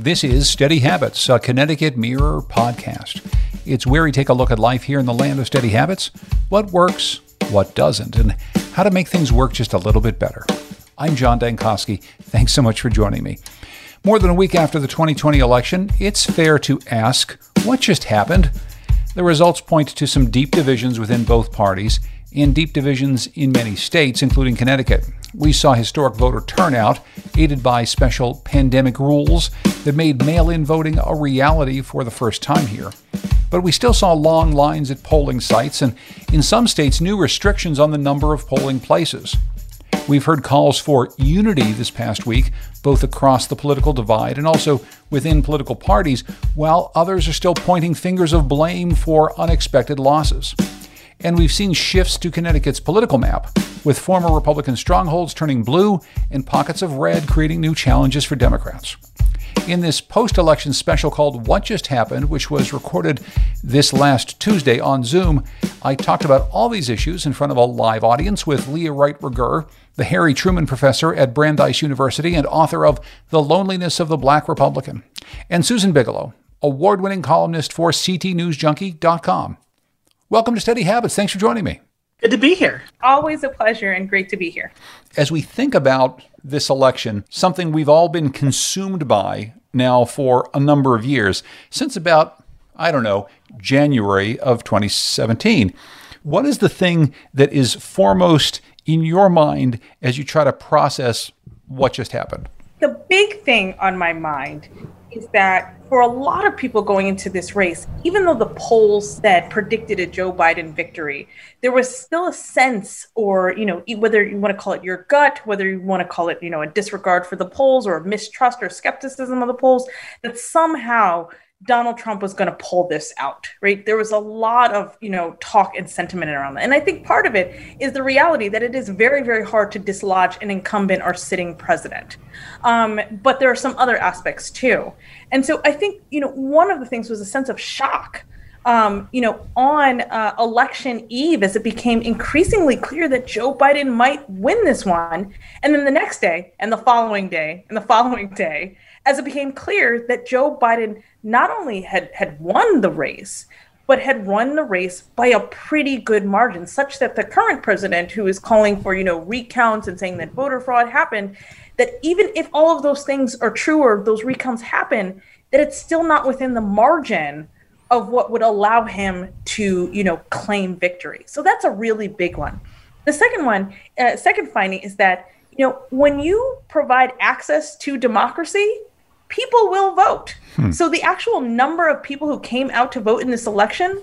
This is Steady Habits, a Connecticut Mirror podcast. It's where we take a look at life here in the land of steady habits, what works, what doesn't, and how to make things work just a little bit better. I'm John Dankosky. Thanks so much for joining me. More than a week after the 2020 election, it's fair to ask what just happened? The results point to some deep divisions within both parties and deep divisions in many states, including Connecticut. We saw historic voter turnout, aided by special pandemic rules that made mail in voting a reality for the first time here. But we still saw long lines at polling sites and, in some states, new restrictions on the number of polling places. We've heard calls for unity this past week, both across the political divide and also within political parties, while others are still pointing fingers of blame for unexpected losses. And we've seen shifts to Connecticut's political map, with former Republican strongholds turning blue and pockets of red creating new challenges for Democrats. In this post election special called What Just Happened, which was recorded this last Tuesday on Zoom, I talked about all these issues in front of a live audience with Leah Wright Rigueur, the Harry Truman Professor at Brandeis University and author of The Loneliness of the Black Republican, and Susan Bigelow, award winning columnist for CTNewsJunkie.com. Welcome to Steady Habits. Thanks for joining me. Good to be here. Always a pleasure and great to be here. As we think about this election, something we've all been consumed by now for a number of years, since about, I don't know, January of 2017. What is the thing that is foremost in your mind as you try to process what just happened? The big thing on my mind is that for a lot of people going into this race, even though the polls said predicted a Joe Biden victory, there was still a sense, or you know, whether you want to call it your gut, whether you want to call it, you know, a disregard for the polls or a mistrust or skepticism of the polls, that somehow Donald Trump was going to pull this out, right? There was a lot of, you know, talk and sentiment around that. And I think part of it is the reality that it is very, very hard to dislodge an incumbent or sitting president. Um, but there are some other aspects too. And so I think, you know, one of the things was a sense of shock. Um, you know, on uh, election eve, as it became increasingly clear that Joe Biden might win this one, and then the next day, and the following day, and the following day, as it became clear that Joe Biden not only had, had won the race, but had won the race by a pretty good margin, such that the current president, who is calling for, you know, recounts and saying that voter fraud happened, that even if all of those things are true or those recounts happen, that it's still not within the margin of what would allow him to, you know, claim victory. So that's a really big one. The second one, uh, second finding is that, you know, when you provide access to democracy, people will vote. Hmm. So the actual number of people who came out to vote in this election,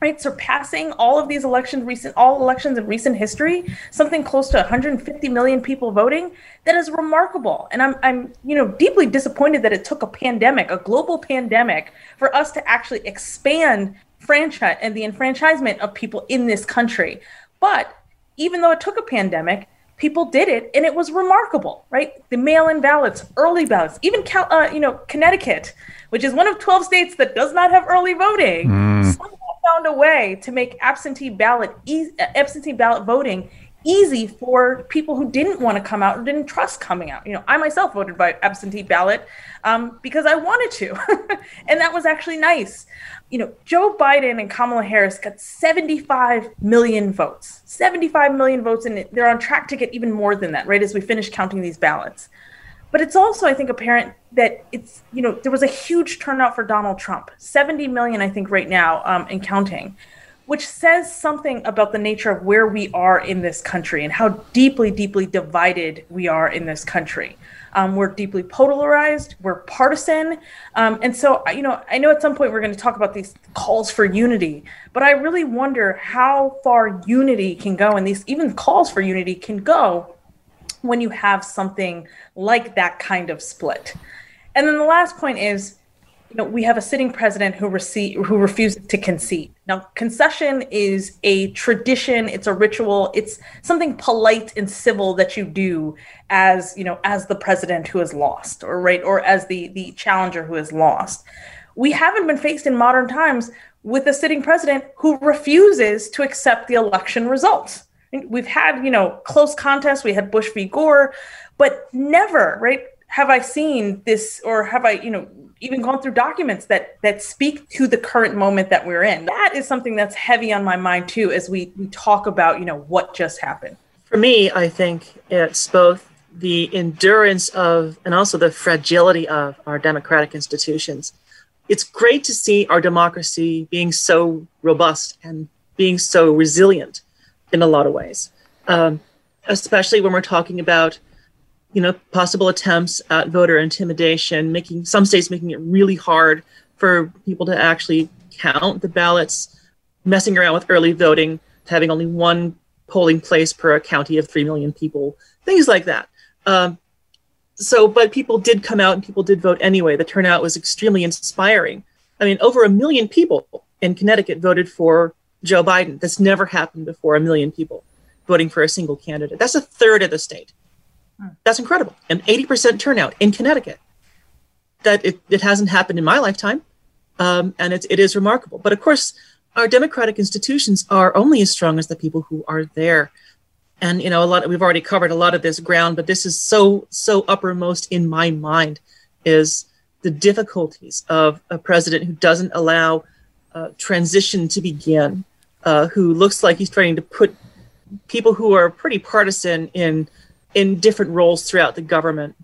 right, surpassing all of these elections, recent all elections in recent history, something close to 150 million people voting, that is remarkable. And I'm I'm you know deeply disappointed that it took a pandemic, a global pandemic, for us to actually expand franchise and the enfranchisement of people in this country. But even though it took a pandemic, people did it and it was remarkable right the mail-in ballots early ballots even uh, you know connecticut which is one of 12 states that does not have early voting mm. found a way to make absentee ballot e- absentee ballot voting easy for people who didn't want to come out or didn't trust coming out. You know, I myself voted by absentee ballot um, because I wanted to, and that was actually nice. You know, Joe Biden and Kamala Harris got 75 million votes, 75 million votes, and they're on track to get even more than that, right? As we finish counting these ballots. But it's also, I think, apparent that it's, you know, there was a huge turnout for Donald Trump, 70 million, I think, right now, um, and counting which says something about the nature of where we are in this country and how deeply, deeply divided we are in this country. Um, we're deeply polarized, we're partisan. Um, and so, you know, I know at some point we're going to talk about these calls for unity, but I really wonder how far unity can go and these even calls for unity can go when you have something like that kind of split. And then the last point is you know, we have a sitting president who receive, who refuses to concede. Now, concession is a tradition, it's a ritual, it's something polite and civil that you do as, you know, as the president who has lost, or right, or as the the challenger who has lost. We haven't been faced in modern times with a sitting president who refuses to accept the election results. We've had, you know, close contests. We had Bush v. Gore, but never, right? have I seen this or have I, you know, even gone through documents that that speak to the current moment that we're in? That is something that's heavy on my mind too as we, we talk about, you know, what just happened. For me, I think it's both the endurance of and also the fragility of our democratic institutions. It's great to see our democracy being so robust and being so resilient in a lot of ways, um, especially when we're talking about you know, possible attempts at voter intimidation, making some states making it really hard for people to actually count the ballots, messing around with early voting, having only one polling place per a county of 3 million people, things like that. Um, so, but people did come out and people did vote anyway. The turnout was extremely inspiring. I mean, over a million people in Connecticut voted for Joe Biden. That's never happened before, a million people voting for a single candidate. That's a third of the state. That's incredible. An 80% turnout in Connecticut. That it, it hasn't happened in my lifetime. Um, and it, it is remarkable. But of course, our democratic institutions are only as strong as the people who are there. And you know, a lot we've already covered a lot of this ground, but this is so so uppermost in my mind is the difficulties of a president who doesn't allow uh, transition to begin, uh, who looks like he's trying to put people who are pretty partisan in in different roles throughout the government.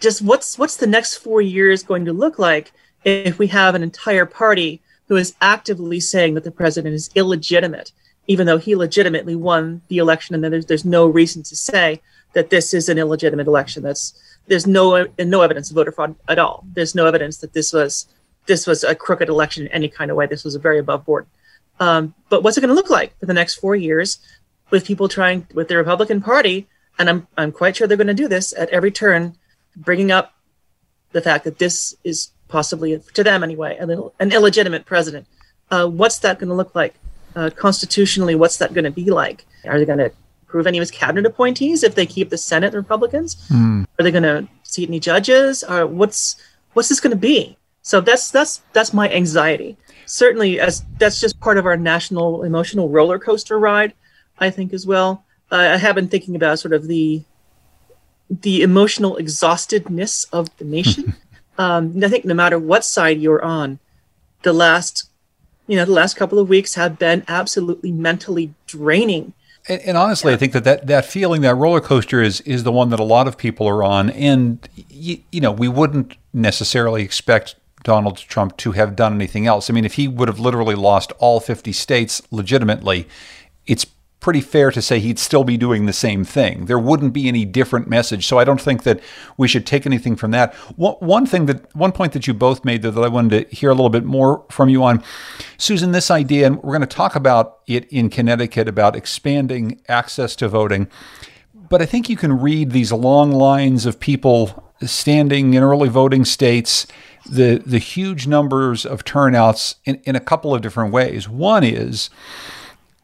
Just what's what's the next four years going to look like if we have an entire party who is actively saying that the president is illegitimate, even though he legitimately won the election, and then there's there's no reason to say that this is an illegitimate election. That's there's no no evidence of voter fraud at all. There's no evidence that this was this was a crooked election in any kind of way. This was a very above board. Um, but what's it going to look like for the next four years with people trying with the Republican Party and I'm I'm quite sure they're going to do this at every turn, bringing up the fact that this is possibly to them anyway an, an illegitimate president. Uh, what's that going to look like uh, constitutionally? What's that going to be like? Are they going to approve any of his cabinet appointees if they keep the Senate Republicans? Mm. Are they going to seat any judges? Or what's what's this going to be? So that's that's that's my anxiety. Certainly, as that's just part of our national emotional roller coaster ride, I think as well uh, I have been thinking about sort of the the emotional exhaustedness of the nation. um, I think no matter what side you're on, the last you know the last couple of weeks have been absolutely mentally draining. And, and honestly, yeah. I think that, that that feeling, that roller coaster, is is the one that a lot of people are on. And you, you know, we wouldn't necessarily expect Donald Trump to have done anything else. I mean, if he would have literally lost all 50 states legitimately, it's pretty fair to say he'd still be doing the same thing. There wouldn't be any different message. So I don't think that we should take anything from that. One thing that one point that you both made though, that I wanted to hear a little bit more from you on, Susan, this idea, and we're going to talk about it in Connecticut about expanding access to voting. But I think you can read these long lines of people standing in early voting states, the the huge numbers of turnouts in, in a couple of different ways. One is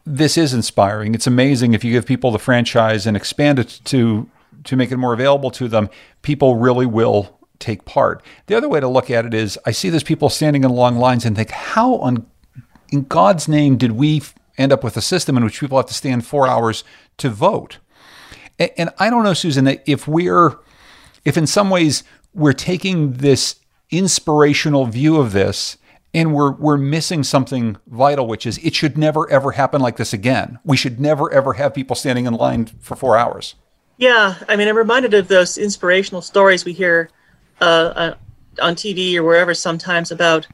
this is inspiring. It's amazing if you give people the franchise and expand it to to make it more available to them, people really will take part. The other way to look at it is I see those people standing in long lines and think, how on in God's name did we end up with a system in which people have to stand four hours to vote? And, and I don't know, Susan, that if we're if in some ways we're taking this inspirational view of this and we're we're missing something vital which is it should never ever happen like this again. We should never ever have people standing in line for four hours. Yeah i mean i'm reminded of those inspirational stories we hear uh, uh on tv or wherever sometimes about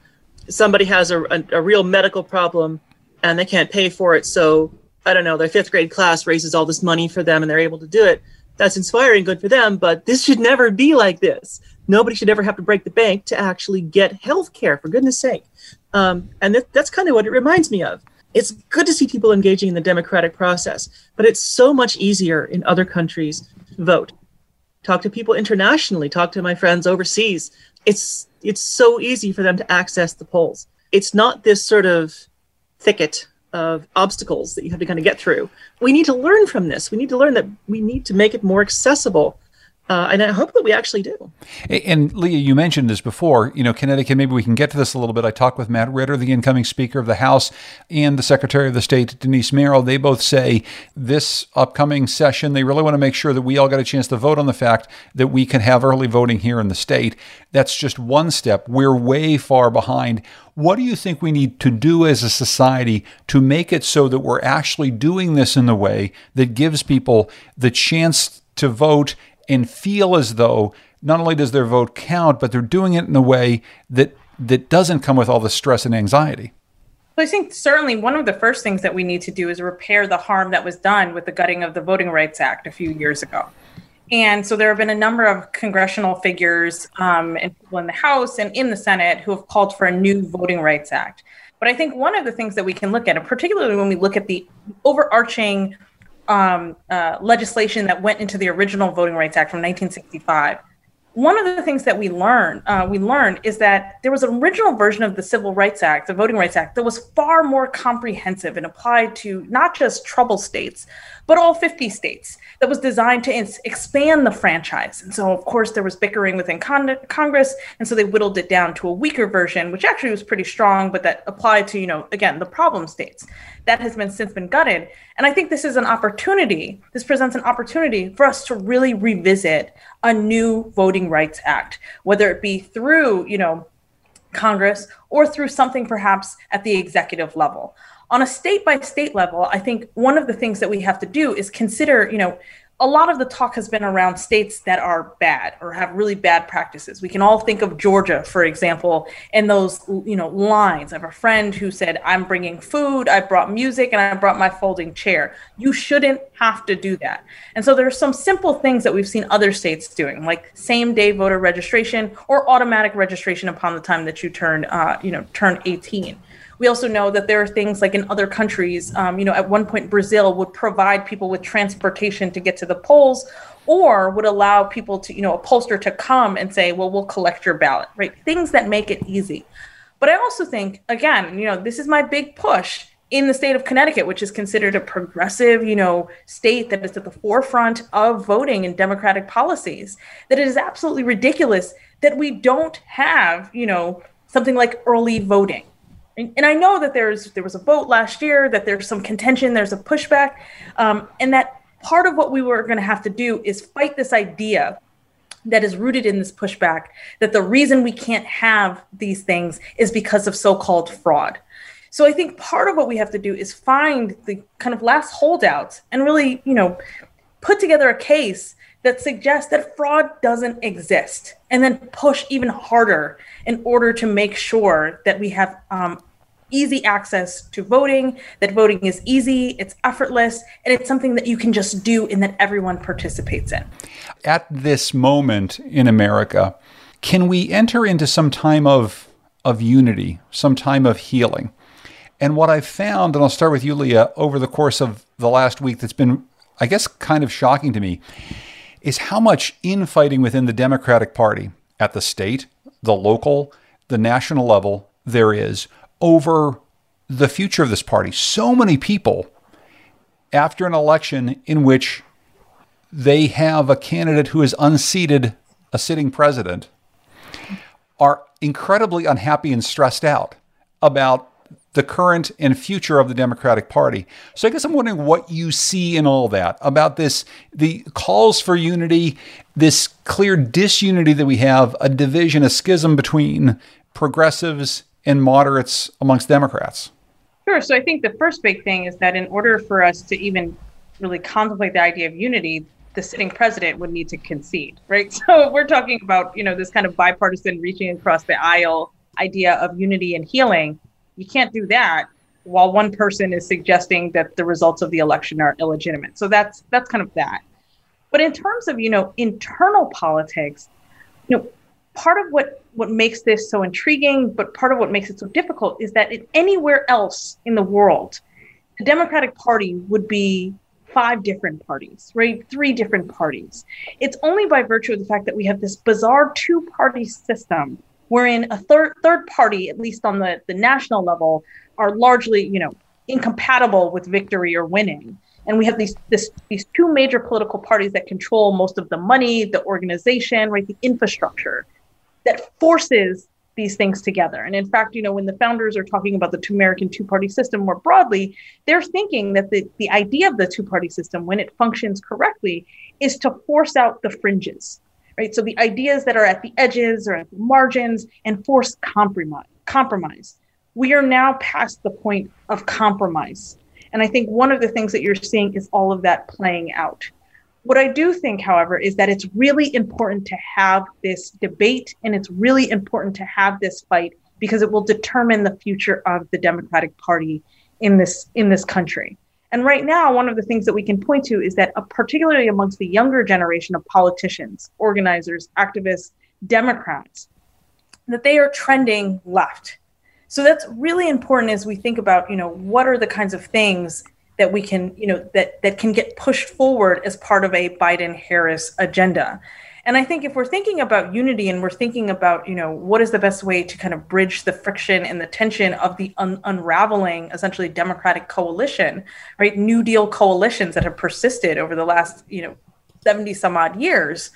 somebody has a, a, a real medical problem and they can't pay for it. So i don't know their fifth grade class raises all this money for them and they're able to do it. That's inspiring good for them but this should never be like this nobody should ever have to break the bank to actually get health care for goodness sake. Um, and th- that's kind of what it reminds me of. It's good to see people engaging in the democratic process but it's so much easier in other countries to vote. Talk to people internationally talk to my friends overseas. It's it's so easy for them to access the polls. It's not this sort of thicket of obstacles that you have to kind of get through. We need to learn from this. We need to learn that we need to make it more accessible Uh, and I hope that we actually do. And Leah, you mentioned this before. You know, Connecticut. Maybe we can get to this a little bit. I talked with Matt Ritter, the incoming Speaker of the House, and the Secretary of the State, Denise Merrill. They both say this upcoming session, they really want to make sure that we all get a chance to vote on the fact that we can have early voting here in the state. That's just one step. We're way far behind. What do you think we need to do as a society to make it so that we're actually doing this in the way that gives people the chance to vote and feel as though not only does their vote count, but they're doing it in a way that that doesn't come with all the stress and anxiety. I think certainly one of the first things that we need to do is repair the harm that was done with the gutting of the Voting Rights Act a few years ago. And so there have been a number of congressional figures um, and people in the House and in the Senate who have called for a new Voting Rights Act. But I think one of the things that we can look at, and particularly when we look at the overarching um, uh, legislation that went into the original Voting Rights Act from 1965, one of the things that we learned uh, we learned is that there was an original version of the Civil Rights Act, the Voting Rights Act, that was far more comprehensive and applied to not just trouble states, but all 50 states that was designed to ins- expand the franchise. And so, of course, there was bickering within con- Congress, and so they whittled it down to a weaker version, which actually was pretty strong, but that applied to, you know, again, the problem states. That has been since been gutted. And I think this is an opportunity. This presents an opportunity for us to really revisit a new Voting Rights Act, whether it be through, you know, Congress or through something perhaps at the executive level. On a state by state level, I think one of the things that we have to do is consider, you know, a lot of the talk has been around states that are bad or have really bad practices. We can all think of Georgia, for example, and those you know lines. I have a friend who said, "I'm bringing food, I brought music, and I brought my folding chair." You shouldn't have to do that. And so there are some simple things that we've seen other states doing, like same-day voter registration or automatic registration upon the time that you turn, uh, you know, turn 18. We also know that there are things like in other countries, um, you know, at one point Brazil would provide people with transportation to get to the polls or would allow people to, you know, a pollster to come and say, well, we'll collect your ballot, right? Things that make it easy. But I also think, again, you know, this is my big push in the state of Connecticut, which is considered a progressive, you know, state that is at the forefront of voting and democratic policies, that it is absolutely ridiculous that we don't have, you know, something like early voting and, I know that there's there was a vote last year, that there's some contention, there's a pushback, um, and that part of what we were going to have to do is fight this idea that is rooted in this pushback that the reason we can't have these things is because of so-called fraud. So I think part of what we have to do is find the kind of last holdouts and really, you know, put together a case that suggests that fraud doesn't exist and then push even harder in order to make sure that we have um, easy access to voting, that voting is easy, it's effortless, and it's something that you can just do and that everyone participates in. At this moment in America, can we enter into some time of, of unity, some time of healing? And what I've found, and I'll start with you, Leah, over the course of the last week that's been, I guess, kind of shocking to me, is how much infighting within the Democratic Party at the state, the local, the national level there is over the future of this party. So many people, after an election in which they have a candidate who has unseated a sitting president, are incredibly unhappy and stressed out about the current and future of the Democratic Party. So I guess I'm wondering what you see in all that about this the calls for unity, this clear disunity that we have, a division, a schism between progressives and moderates amongst Democrats? Sure. So I think the first big thing is that in order for us to even really contemplate the idea of unity, the sitting president would need to concede, right? So we're talking about, you know, this kind of bipartisan reaching across the aisle idea of unity and healing. You can't do that while one person is suggesting that the results of the election are illegitimate. So that's that's kind of that. But in terms of, you know, internal politics, you know, part of what what makes this so intriguing, but part of what makes it so difficult is that in anywhere else in the world, the Democratic Party would be five different parties, right? Three different parties. It's only by virtue of the fact that we have this bizarre two-party system wherein a third third party, at least on the, the national level, are largely, you know, incompatible with victory or winning. and we have these this, these two major political parties that control most of the money, the organization, right, the infrastructure that forces these things together. And in fact, you know, when the founders are talking about the two American two-party system more broadly, they're thinking that the, the idea of the two-party system, when it functions correctly, is to force out the fringes. Right. So the ideas that are at the edges or at the margins and force compromise compromise. We are now past the point of compromise and I think one of the things that you're seeing is all of that playing out. What I do think, however, is that it's really important to have this debate and it's really important to have this fight because it will determine the future of the Democratic Party in this in this country. And right now, one of the things that we can point to is that, uh, particularly amongst the younger generation of politicians, organizers, activists, Democrats, that they are trending left. So that's really important as we think about, you know, what are the kinds of things that we can, you know, that that can get pushed forward as part of a Biden Harris agenda. And I think if we're thinking about unity and we're thinking about, you know, what is the best way to kind of bridge the friction and the tension of the un- unraveling, essentially, Democratic coalition, right? New Deal coalitions that have persisted over the last, you know, 70 some odd years,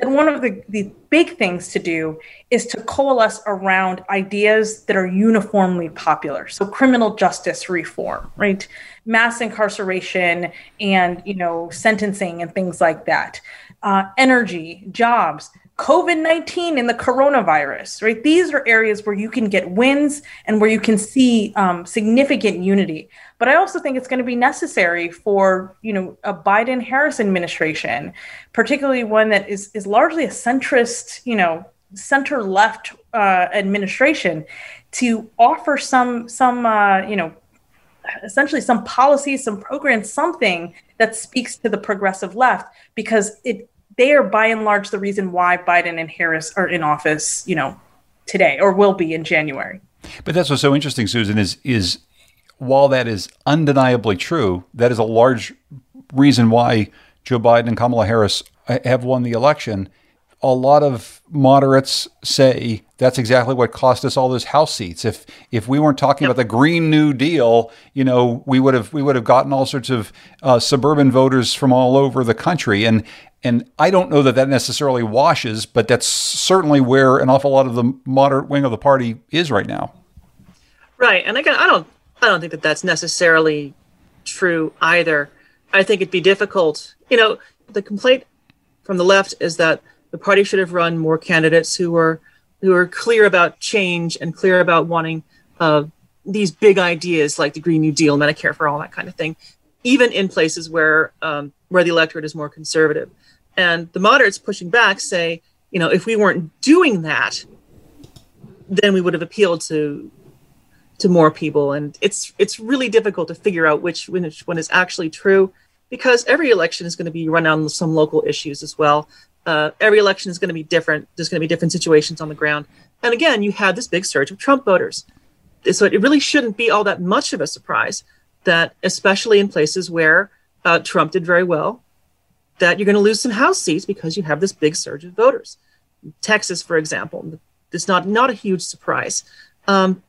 and one of the, the big things to do is to coalesce around ideas that are uniformly popular. So criminal justice reform, right? Mass incarceration and, you know, sentencing and things like that. Uh, energy, jobs, COVID 19 and the coronavirus, right? These are areas where you can get wins and where you can see um, significant unity. But I also think it's going to be necessary for, you know, a Biden Harris administration, particularly one that is, is largely a centrist, you know, center left uh, administration to offer some, some, uh, you know, essentially some policy, some program, something that speaks to the progressive left because it they are by and large the reason why Biden and Harris are in office, you know, today or will be in January. But that's what's so interesting, Susan, is is while that is undeniably true, that is a large reason why Joe Biden and Kamala Harris have won the election. A lot of moderates say that's exactly what cost us all those House seats. If if we weren't talking about the Green New Deal, you know, we would have we would have gotten all sorts of uh, suburban voters from all over the country. And and I don't know that that necessarily washes, but that's certainly where an awful lot of the moderate wing of the party is right now. Right, and again, I don't, I don't think that that's necessarily true either. I think it'd be difficult. You know, the complaint from the left is that the party should have run more candidates who were who are clear about change and clear about wanting uh, these big ideas like the Green New Deal, Medicare for all, that kind of thing, even in places where um, where the electorate is more conservative. And the moderates pushing back say, you know, if we weren't doing that, then we would have appealed to to more people. And it's it's really difficult to figure out which which one is actually true because every election is going to be run on some local issues as well. Uh, every election is going to be different. There's going to be different situations on the ground. And again, you had this big surge of Trump voters. So it really shouldn't be all that much of a surprise that, especially in places where uh, Trump did very well, that you're going to lose some House seats because you have this big surge of voters. Texas, for example, it's not not a huge surprise. Um,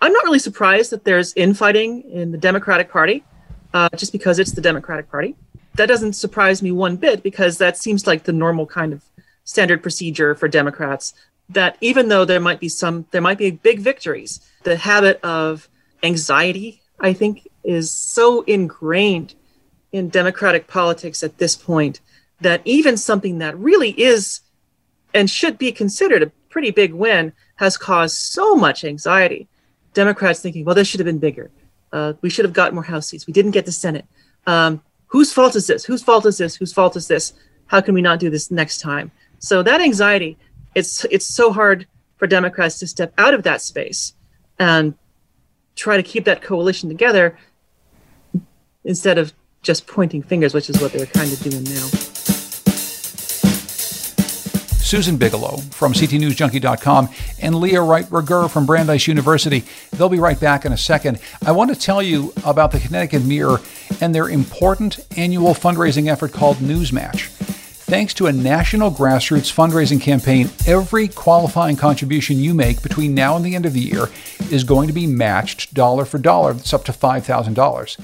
I'm not really surprised that there's infighting in the Democratic Party, uh, just because it's the Democratic Party. That doesn't surprise me one bit because that seems like the normal kind of standard procedure for Democrats. That even though there might be some, there might be big victories, the habit of anxiety, I think, is so ingrained in democratic politics at this point that even something that really is and should be considered a pretty big win has caused so much anxiety. Democrats thinking, well, this should have been bigger. Uh, we should have got more House seats. We didn't get the Senate. Um, whose fault is this? Whose fault is this? Whose fault is this? How can we not do this next time? So that anxiety, it's it's so hard for Democrats to step out of that space and try to keep that coalition together instead of just pointing fingers, which is what they're kind of doing now. Susan Bigelow from CTNewsJunkie.com and Leah Wright Rigueur from Brandeis University. They'll be right back in a second. I want to tell you about the Connecticut Mirror and their important annual fundraising effort called Newsmatch. Thanks to a national grassroots fundraising campaign, every qualifying contribution you make between now and the end of the year is going to be matched dollar for dollar. That's up to $5,000.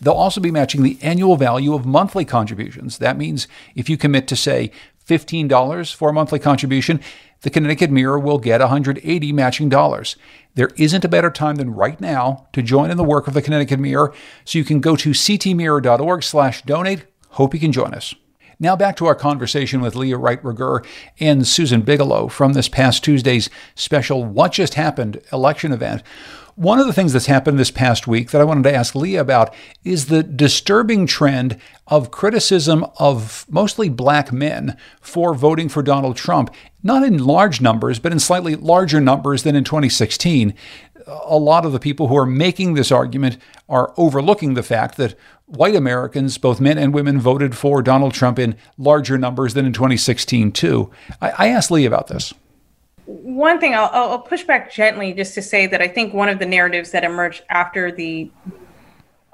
They'll also be matching the annual value of monthly contributions. That means if you commit to, say, $15 for a monthly contribution, the Connecticut Mirror will get 180 matching dollars. There isn't a better time than right now to join in the work of the Connecticut Mirror, so you can go to ctmirror.org/donate. Hope you can join us. Now back to our conversation with Leah Wright Rigueur and Susan Bigelow from this past Tuesday's special What Just Happened election event. One of the things that's happened this past week that I wanted to ask Leah about is the disturbing trend of criticism of mostly black men for voting for Donald Trump, not in large numbers, but in slightly larger numbers than in 2016. A lot of the people who are making this argument are overlooking the fact that white Americans, both men and women, voted for Donald Trump in larger numbers than in 2016, too. I, I asked Leah about this one thing I'll, I'll, push back gently just to say that I think one of the narratives that emerged after the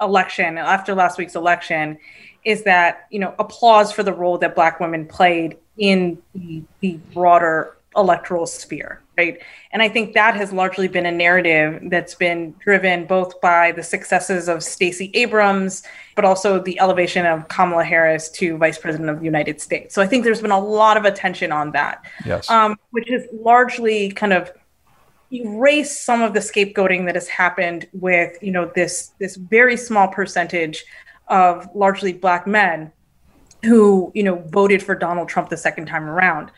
election, after last week's election, is that you know applause for the role that Black women played in the, the broader electoral sphere, right? And I think that has largely been a narrative that's been driven both by the successes of Stacey Abrams, but also the elevation of Kamala Harris to Vice President of the United States. So I think there's been a lot of attention on that, yes. um, which has largely kind of erased some of the scapegoating that has happened with you know this this very small percentage of largely black men who you know voted for Donald Trump the second time around.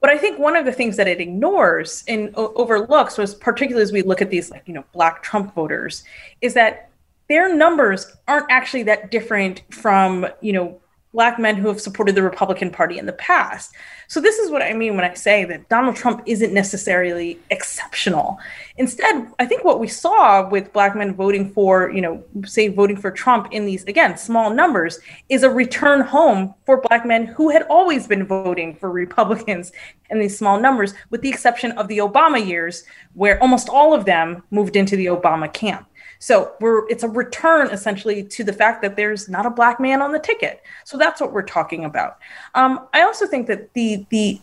But I think one of the things that it ignores and overlooks was particularly as we look at these like you know black Trump voters is that their numbers aren't actually that different from you know black men who have supported the Republican Party in the past. So this is what I mean when I say that Donald Trump isn't necessarily exceptional. Instead, I think what we saw with black men voting for, you know, say voting for Trump in these again small numbers is a return home for black men who had always been voting for Republicans in these small numbers with the exception of the Obama years where almost all of them moved into the Obama camp. So we're it's a return essentially to the fact that there's not a black man on the ticket. So that's what we're talking about. Um, I also think that the the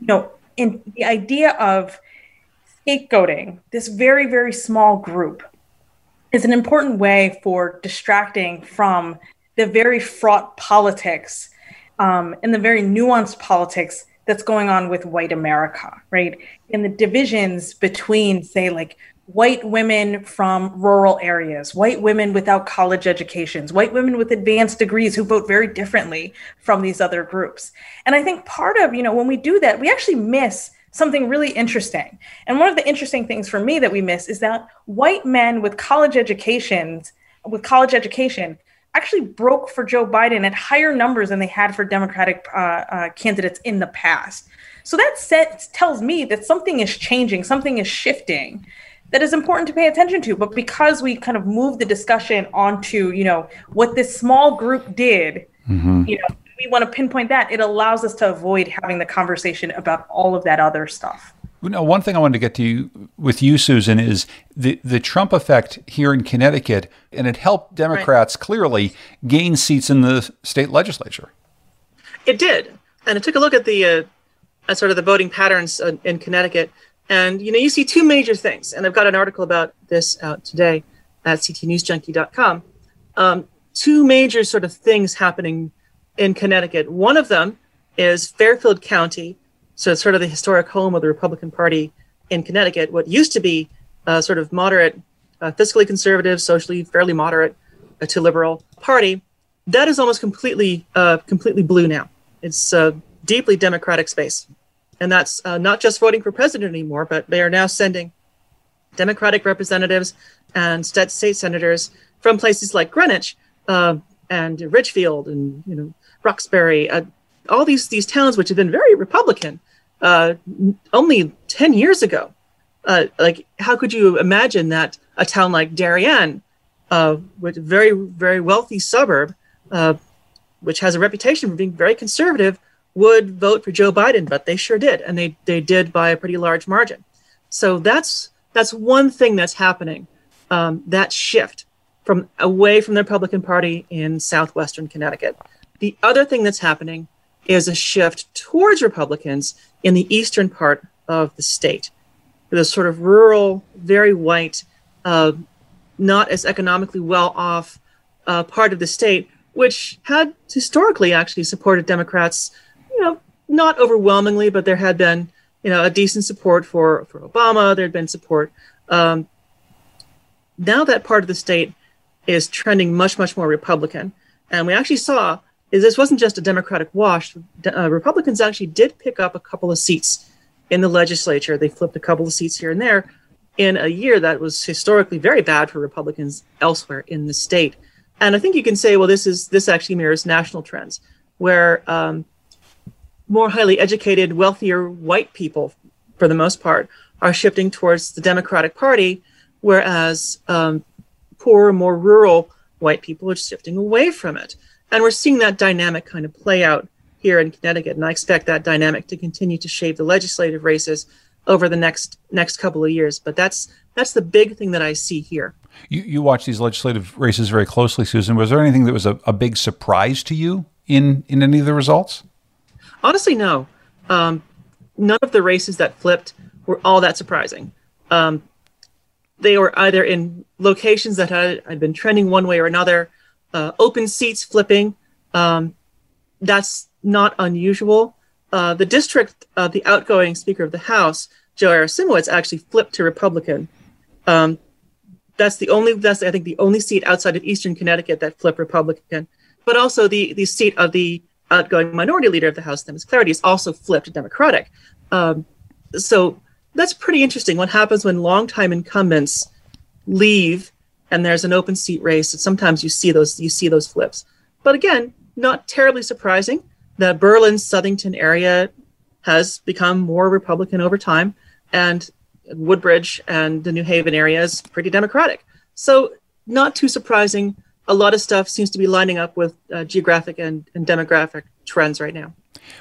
you know in the idea of scapegoating this very very small group is an important way for distracting from the very fraught politics um, and the very nuanced politics that's going on with white America, right? And the divisions between, say, like white women from rural areas, white women without college educations, white women with advanced degrees who vote very differently from these other groups. And I think part of, you know, when we do that, we actually miss something really interesting. And one of the interesting things for me that we miss is that white men with college educations, with college education, actually broke for Joe Biden at higher numbers than they had for Democratic uh, uh, candidates in the past. So that set, tells me that something is changing, something is shifting that is important to pay attention to but because we kind of move the discussion onto you know what this small group did mm-hmm. you know we want to pinpoint that it allows us to avoid having the conversation about all of that other stuff now, one thing I wanted to get to you, with you, Susan, is the, the Trump effect here in Connecticut, and it helped Democrats right. clearly gain seats in the state legislature. It did, and I took a look at the uh, at sort of the voting patterns uh, in Connecticut. And you know, you see two major things, and I've got an article about this out today at ctnewsjunkie.com. Um, two major sort of things happening in Connecticut. One of them is Fairfield County, so it's sort of the historic home of the Republican Party in Connecticut. What used to be sort of moderate, uh, fiscally conservative, socially fairly moderate uh, to liberal party, that is almost completely, uh, completely blue now. It's a deeply democratic space. And that's uh, not just voting for president anymore, but they are now sending Democratic representatives and state senators from places like Greenwich uh, and Ridgefield and you know Roxbury, uh, all these these towns which have been very Republican uh, only ten years ago. Uh, like, how could you imagine that a town like Darien, uh, with a very very wealthy suburb, which has a reputation for being very conservative, would vote for Joe Biden, but they sure did, and they they did by a pretty large margin. So that's that's one thing that's happening. Um, that shift from away from the Republican Party in southwestern Connecticut. The other thing that's happening is a shift towards Republicans in the eastern part of the state. The sort of rural, very white, uh, not as economically well off uh, part of the state, which had historically actually supported Democrats, you know, not overwhelmingly, but there had been, you know, a decent support for, for Obama. There had been support. Um, now that part of the state is trending much, much more Republican. And we actually saw is this wasn't just a Democratic wash. Uh, Republicans actually did pick up a couple of seats in the legislature. They flipped a couple of seats here and there in a year that was historically very bad for Republicans elsewhere in the state. And I think you can say, well, this is this actually mirrors national trends, where um, more highly educated, wealthier white people, for the most part, are shifting towards the Democratic Party, whereas um, poor, more rural white people are shifting away from it. And we're seeing that dynamic kind of play out here in Connecticut. And I expect that dynamic to continue to shape the legislative races over the next next couple of years. But that's that's the big thing that I see here. You, you watch these legislative races very closely, Susan. Was there anything that was a, a big surprise to you in in any of the results? Honestly, no. Um, none of the races that flipped were all that surprising. Um, they were either in locations that had, had been trending one way or another, uh, open seats flipping. Um, that's not unusual. Uh, the district, uh, the outgoing Speaker of the House, Joe Aresimowicz, actually flipped to Republican. Um, that's the only, that's I think the only seat outside of Eastern Connecticut that flipped Republican. But also the the seat of the outgoing minority leader of the House, Themis Klarides, is also flipped Democratic. Um, so that's pretty interesting. What happens when longtime incumbents leave and there's an open seat race? Sometimes you see those you see those flips. But again, not terribly surprising. The Berlin Southington area has become more Republican over time, and Woodbridge and the New Haven area is pretty Democratic. So, not too surprising. A lot of stuff seems to be lining up with uh, geographic and, and demographic trends right now.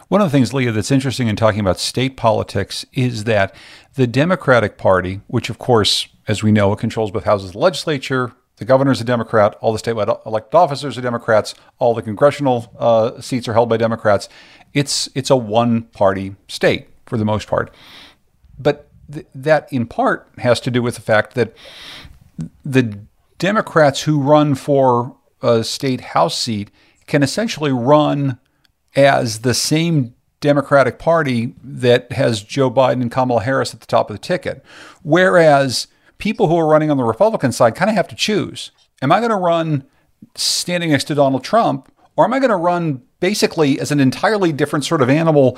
One of the things, Leah, that's interesting in talking about state politics is that the Democratic Party, which of course, as we know, controls both houses of the legislature, the governor's a Democrat, all the statewide elected officers are Democrats, all the congressional uh, seats are held by Democrats. It's it's a one-party state for the most part, but th- that in part has to do with the fact that the Democrats who run for a state house seat can essentially run as the same Democratic Party that has Joe Biden and Kamala Harris at the top of the ticket. Whereas people who are running on the Republican side kind of have to choose. Am I going to run standing next to Donald Trump, or am I going to run basically as an entirely different sort of animal?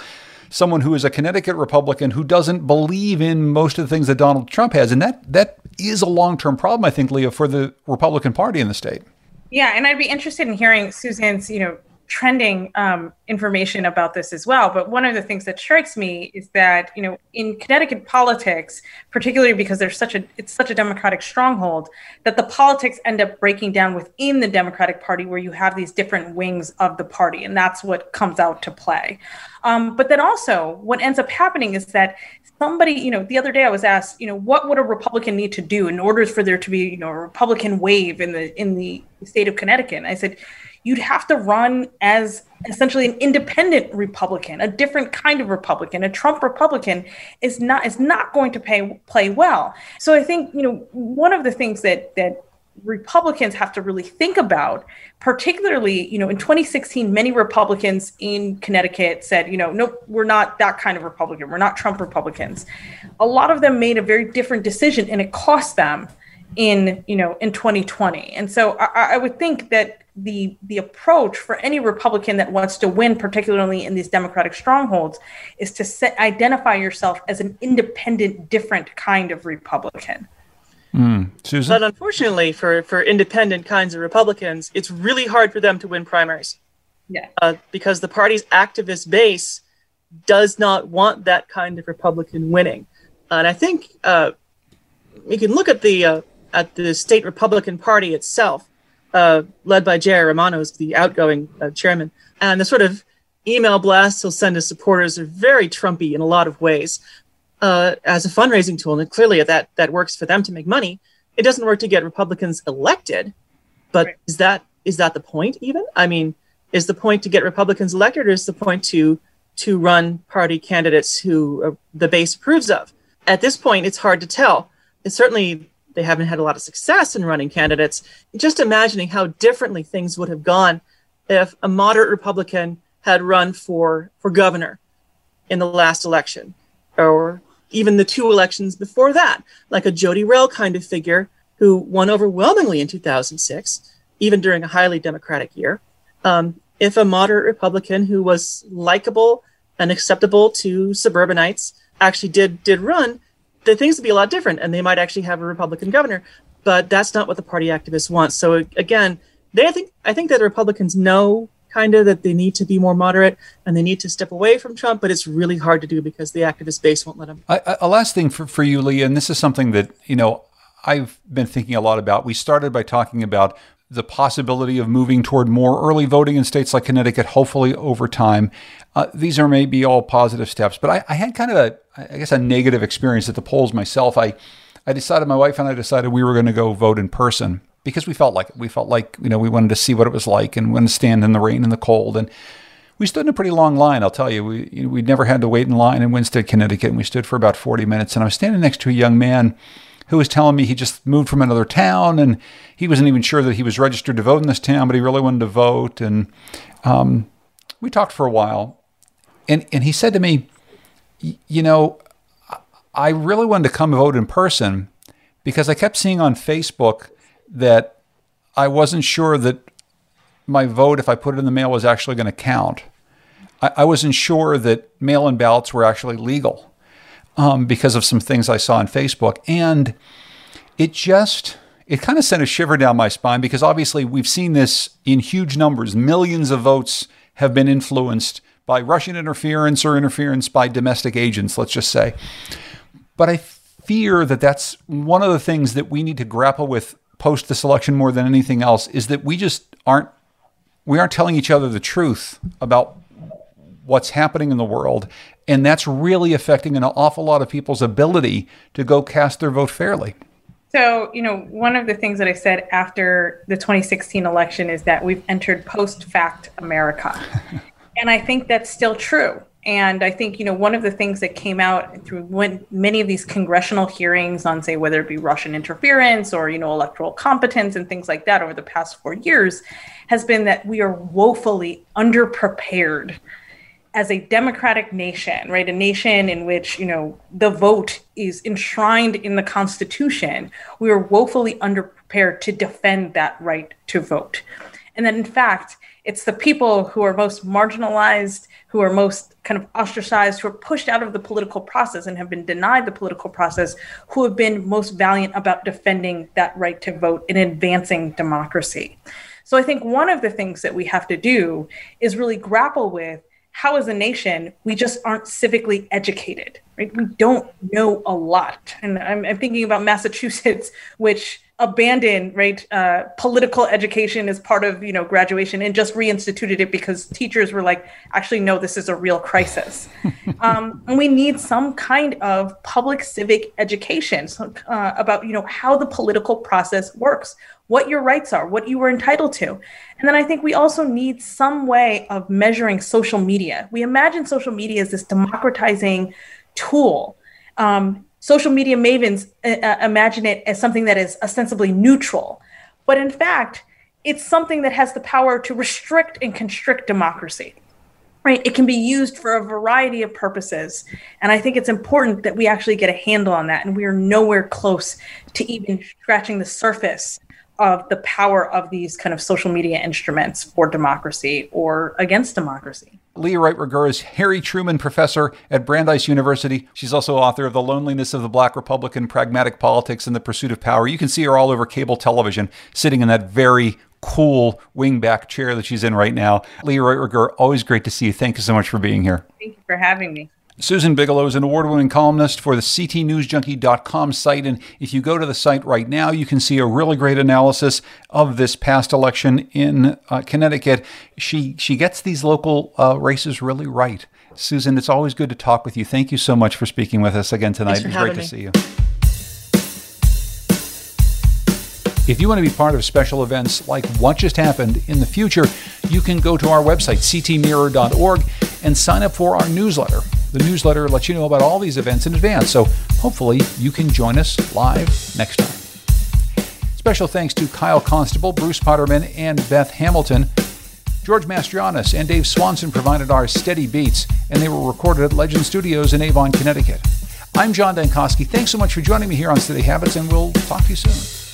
Someone who is a Connecticut Republican who doesn't believe in most of the things that Donald Trump has, and that that is a long term problem, I think, Leah, for the Republican Party in the state. Yeah, and I'd be interested in hearing Suzanne's, you know, trending um, information about this as well. But one of the things that strikes me is that you know in Connecticut politics, particularly because there's such a it's such a Democratic stronghold, that the politics end up breaking down within the Democratic Party, where you have these different wings of the party, and that's what comes out to play. Um, but then also, what ends up happening is that somebody, you know, the other day I was asked, you know, what would a Republican need to do in order for there to be, you know, a Republican wave in the in the state of Connecticut? And I said you'd have to run as essentially an independent Republican, a different kind of Republican. A Trump Republican is not is not going to pay, play well. So I think you know one of the things that that Republicans have to really think about, particularly, you know, in 2016, many Republicans in Connecticut said, you know, nope, we're not that kind of Republican. We're not Trump Republicans. A lot of them made a very different decision and it cost them in, you know, in 2020. And so I, I would think that the the approach for any Republican that wants to win, particularly in these Democratic strongholds, is to set, identify yourself as an independent, different kind of Republican. Mm. Susan? But unfortunately, for for independent kinds of Republicans, it's really hard for them to win primaries. Yeah, uh, because the party's activist base does not want that kind of Republican winning, and I think uh, you can look at the uh, at the state Republican Party itself uh, led by J.R. Romano, who's the outgoing uh, chairman. And the sort of email blasts he'll send to supporters are very Trumpy in a lot of ways uh, as a fundraising tool. And clearly that, that works for them to make money. It doesn't work to get Republicans elected. But right. is that is that the point even? I mean, is the point to get Republicans elected or is the point to to run party candidates who uh, the base approves of? At this point, it's hard to tell. It's certainly they haven't had a lot of success in running candidates. Just imagining how differently things would have gone if a moderate Republican had run for, for governor in the last election, or even the two elections before that, like a Jodi Rell kind of figure who won overwhelmingly in 2006, even during a highly Democratic year. Um, if a moderate Republican who was likable and acceptable to suburbanites actually did did run, the things would be a lot different, and they might actually have a Republican governor. But that's not what the party activists want. So again, they I think I think that Republicans know kind of that they need to be more moderate and they need to step away from Trump, but it's really hard to do because the activist base won't let them. A last thing for, for you, Lee, and this is something that, you know, I've been thinking a lot about. We started by talking about the possibility of moving toward more early voting in states like Connecticut, hopefully over time. Uh, these are maybe all positive steps, but I, I, had kind of a, I guess, a negative experience at the polls myself. I, I decided, my wife and I decided we were going to go vote in person because we felt like it. We felt like, you know, we wanted to see what it was like and want to stand in the rain and the cold. And we stood in a pretty long line, I'll tell you. We, we'd never had to wait in line in Winsted, Connecticut, and we stood for about 40 minutes. And I was standing next to a young man who was telling me he just moved from another town and he wasn't even sure that he was registered to vote in this town, but he really wanted to vote. And um, we talked for a while. And, and he said to me, You know, I really wanted to come vote in person because I kept seeing on Facebook that I wasn't sure that my vote, if I put it in the mail, was actually going to count. I, I wasn't sure that mail in ballots were actually legal um, because of some things I saw on Facebook. And it just, it kind of sent a shiver down my spine because obviously we've seen this in huge numbers. Millions of votes have been influenced by Russian interference or interference by domestic agents, let's just say. But I fear that that's one of the things that we need to grapple with post this election more than anything else is that we just aren't we aren't telling each other the truth about what's happening in the world and that's really affecting an awful lot of people's ability to go cast their vote fairly. So, you know, one of the things that I said after the 2016 election is that we've entered post fact America. and I think that's still true. And I think, you know, one of the things that came out through when many of these congressional hearings on, say, whether it be Russian interference or, you know, electoral competence and things like that over the past four years has been that we are woefully underprepared as a democratic nation, right, a nation in which you know the vote is enshrined in the Constitution, we are woefully underprepared to defend that right to vote, and that in fact it's the people who are most marginalized, who are most kind of ostracized, who are pushed out of the political process and have been denied the political process, who have been most valiant about defending that right to vote and advancing democracy. So I think one of the things that we have to do is really grapple with how as a nation we just aren't civically educated right? We don't know a lot. And i'm, I'm thinking about massachusetts which abandoned right uh, political education as part of you know graduation and just reinstituted it because teachers were like actually no this is a real crisis. Um, and we need some kind of public civic education so, uh, about you know how the political process works what your rights are, what you were entitled to. And then I think we also need some way of measuring social media. We imagine social media as this democratizing tool. Um, social media mavens uh, uh, imagine it as something that is ostensibly neutral. But in fact, it's something that has the power to restrict and constrict democracy. Right? It can be used for a variety of purposes. And I think it's important that we actually get a handle on that. And we are nowhere close to even scratching the surface of the power of these kind of social media instruments for democracy or against democracy. Leah Wright Rigueur is Harry Truman Professor at Brandeis University. She's also author of The Loneliness of the Black Republican Pragmatic Politics and the Pursuit of Power. You can see her all over cable television, sitting in that very cool wingback chair that she's in right now. Leah Wright Rigueur, always great to see you. Thank you so much for being here. Thank you for having me. Susan Bigelow is an award winning columnist for the CTNewsJunkie.com site. And if you go to the site right now, you can see a really great analysis of this past election in uh, Connecticut. She, she gets these local uh, races really right. Susan, it's always good to talk with you. Thank you so much for speaking with us again tonight. It's great me. to see you. If you want to be part of special events like what just happened in the future, you can go to our website, ctmirror.org, and sign up for our newsletter. The newsletter lets you know about all these events in advance, so hopefully you can join us live next time. Special thanks to Kyle Constable, Bruce Potterman, and Beth Hamilton. George Mastrianis and Dave Swanson provided our steady beats, and they were recorded at Legend Studios in Avon, Connecticut. I'm John Dankosky. Thanks so much for joining me here on Steady Habits, and we'll talk to you soon.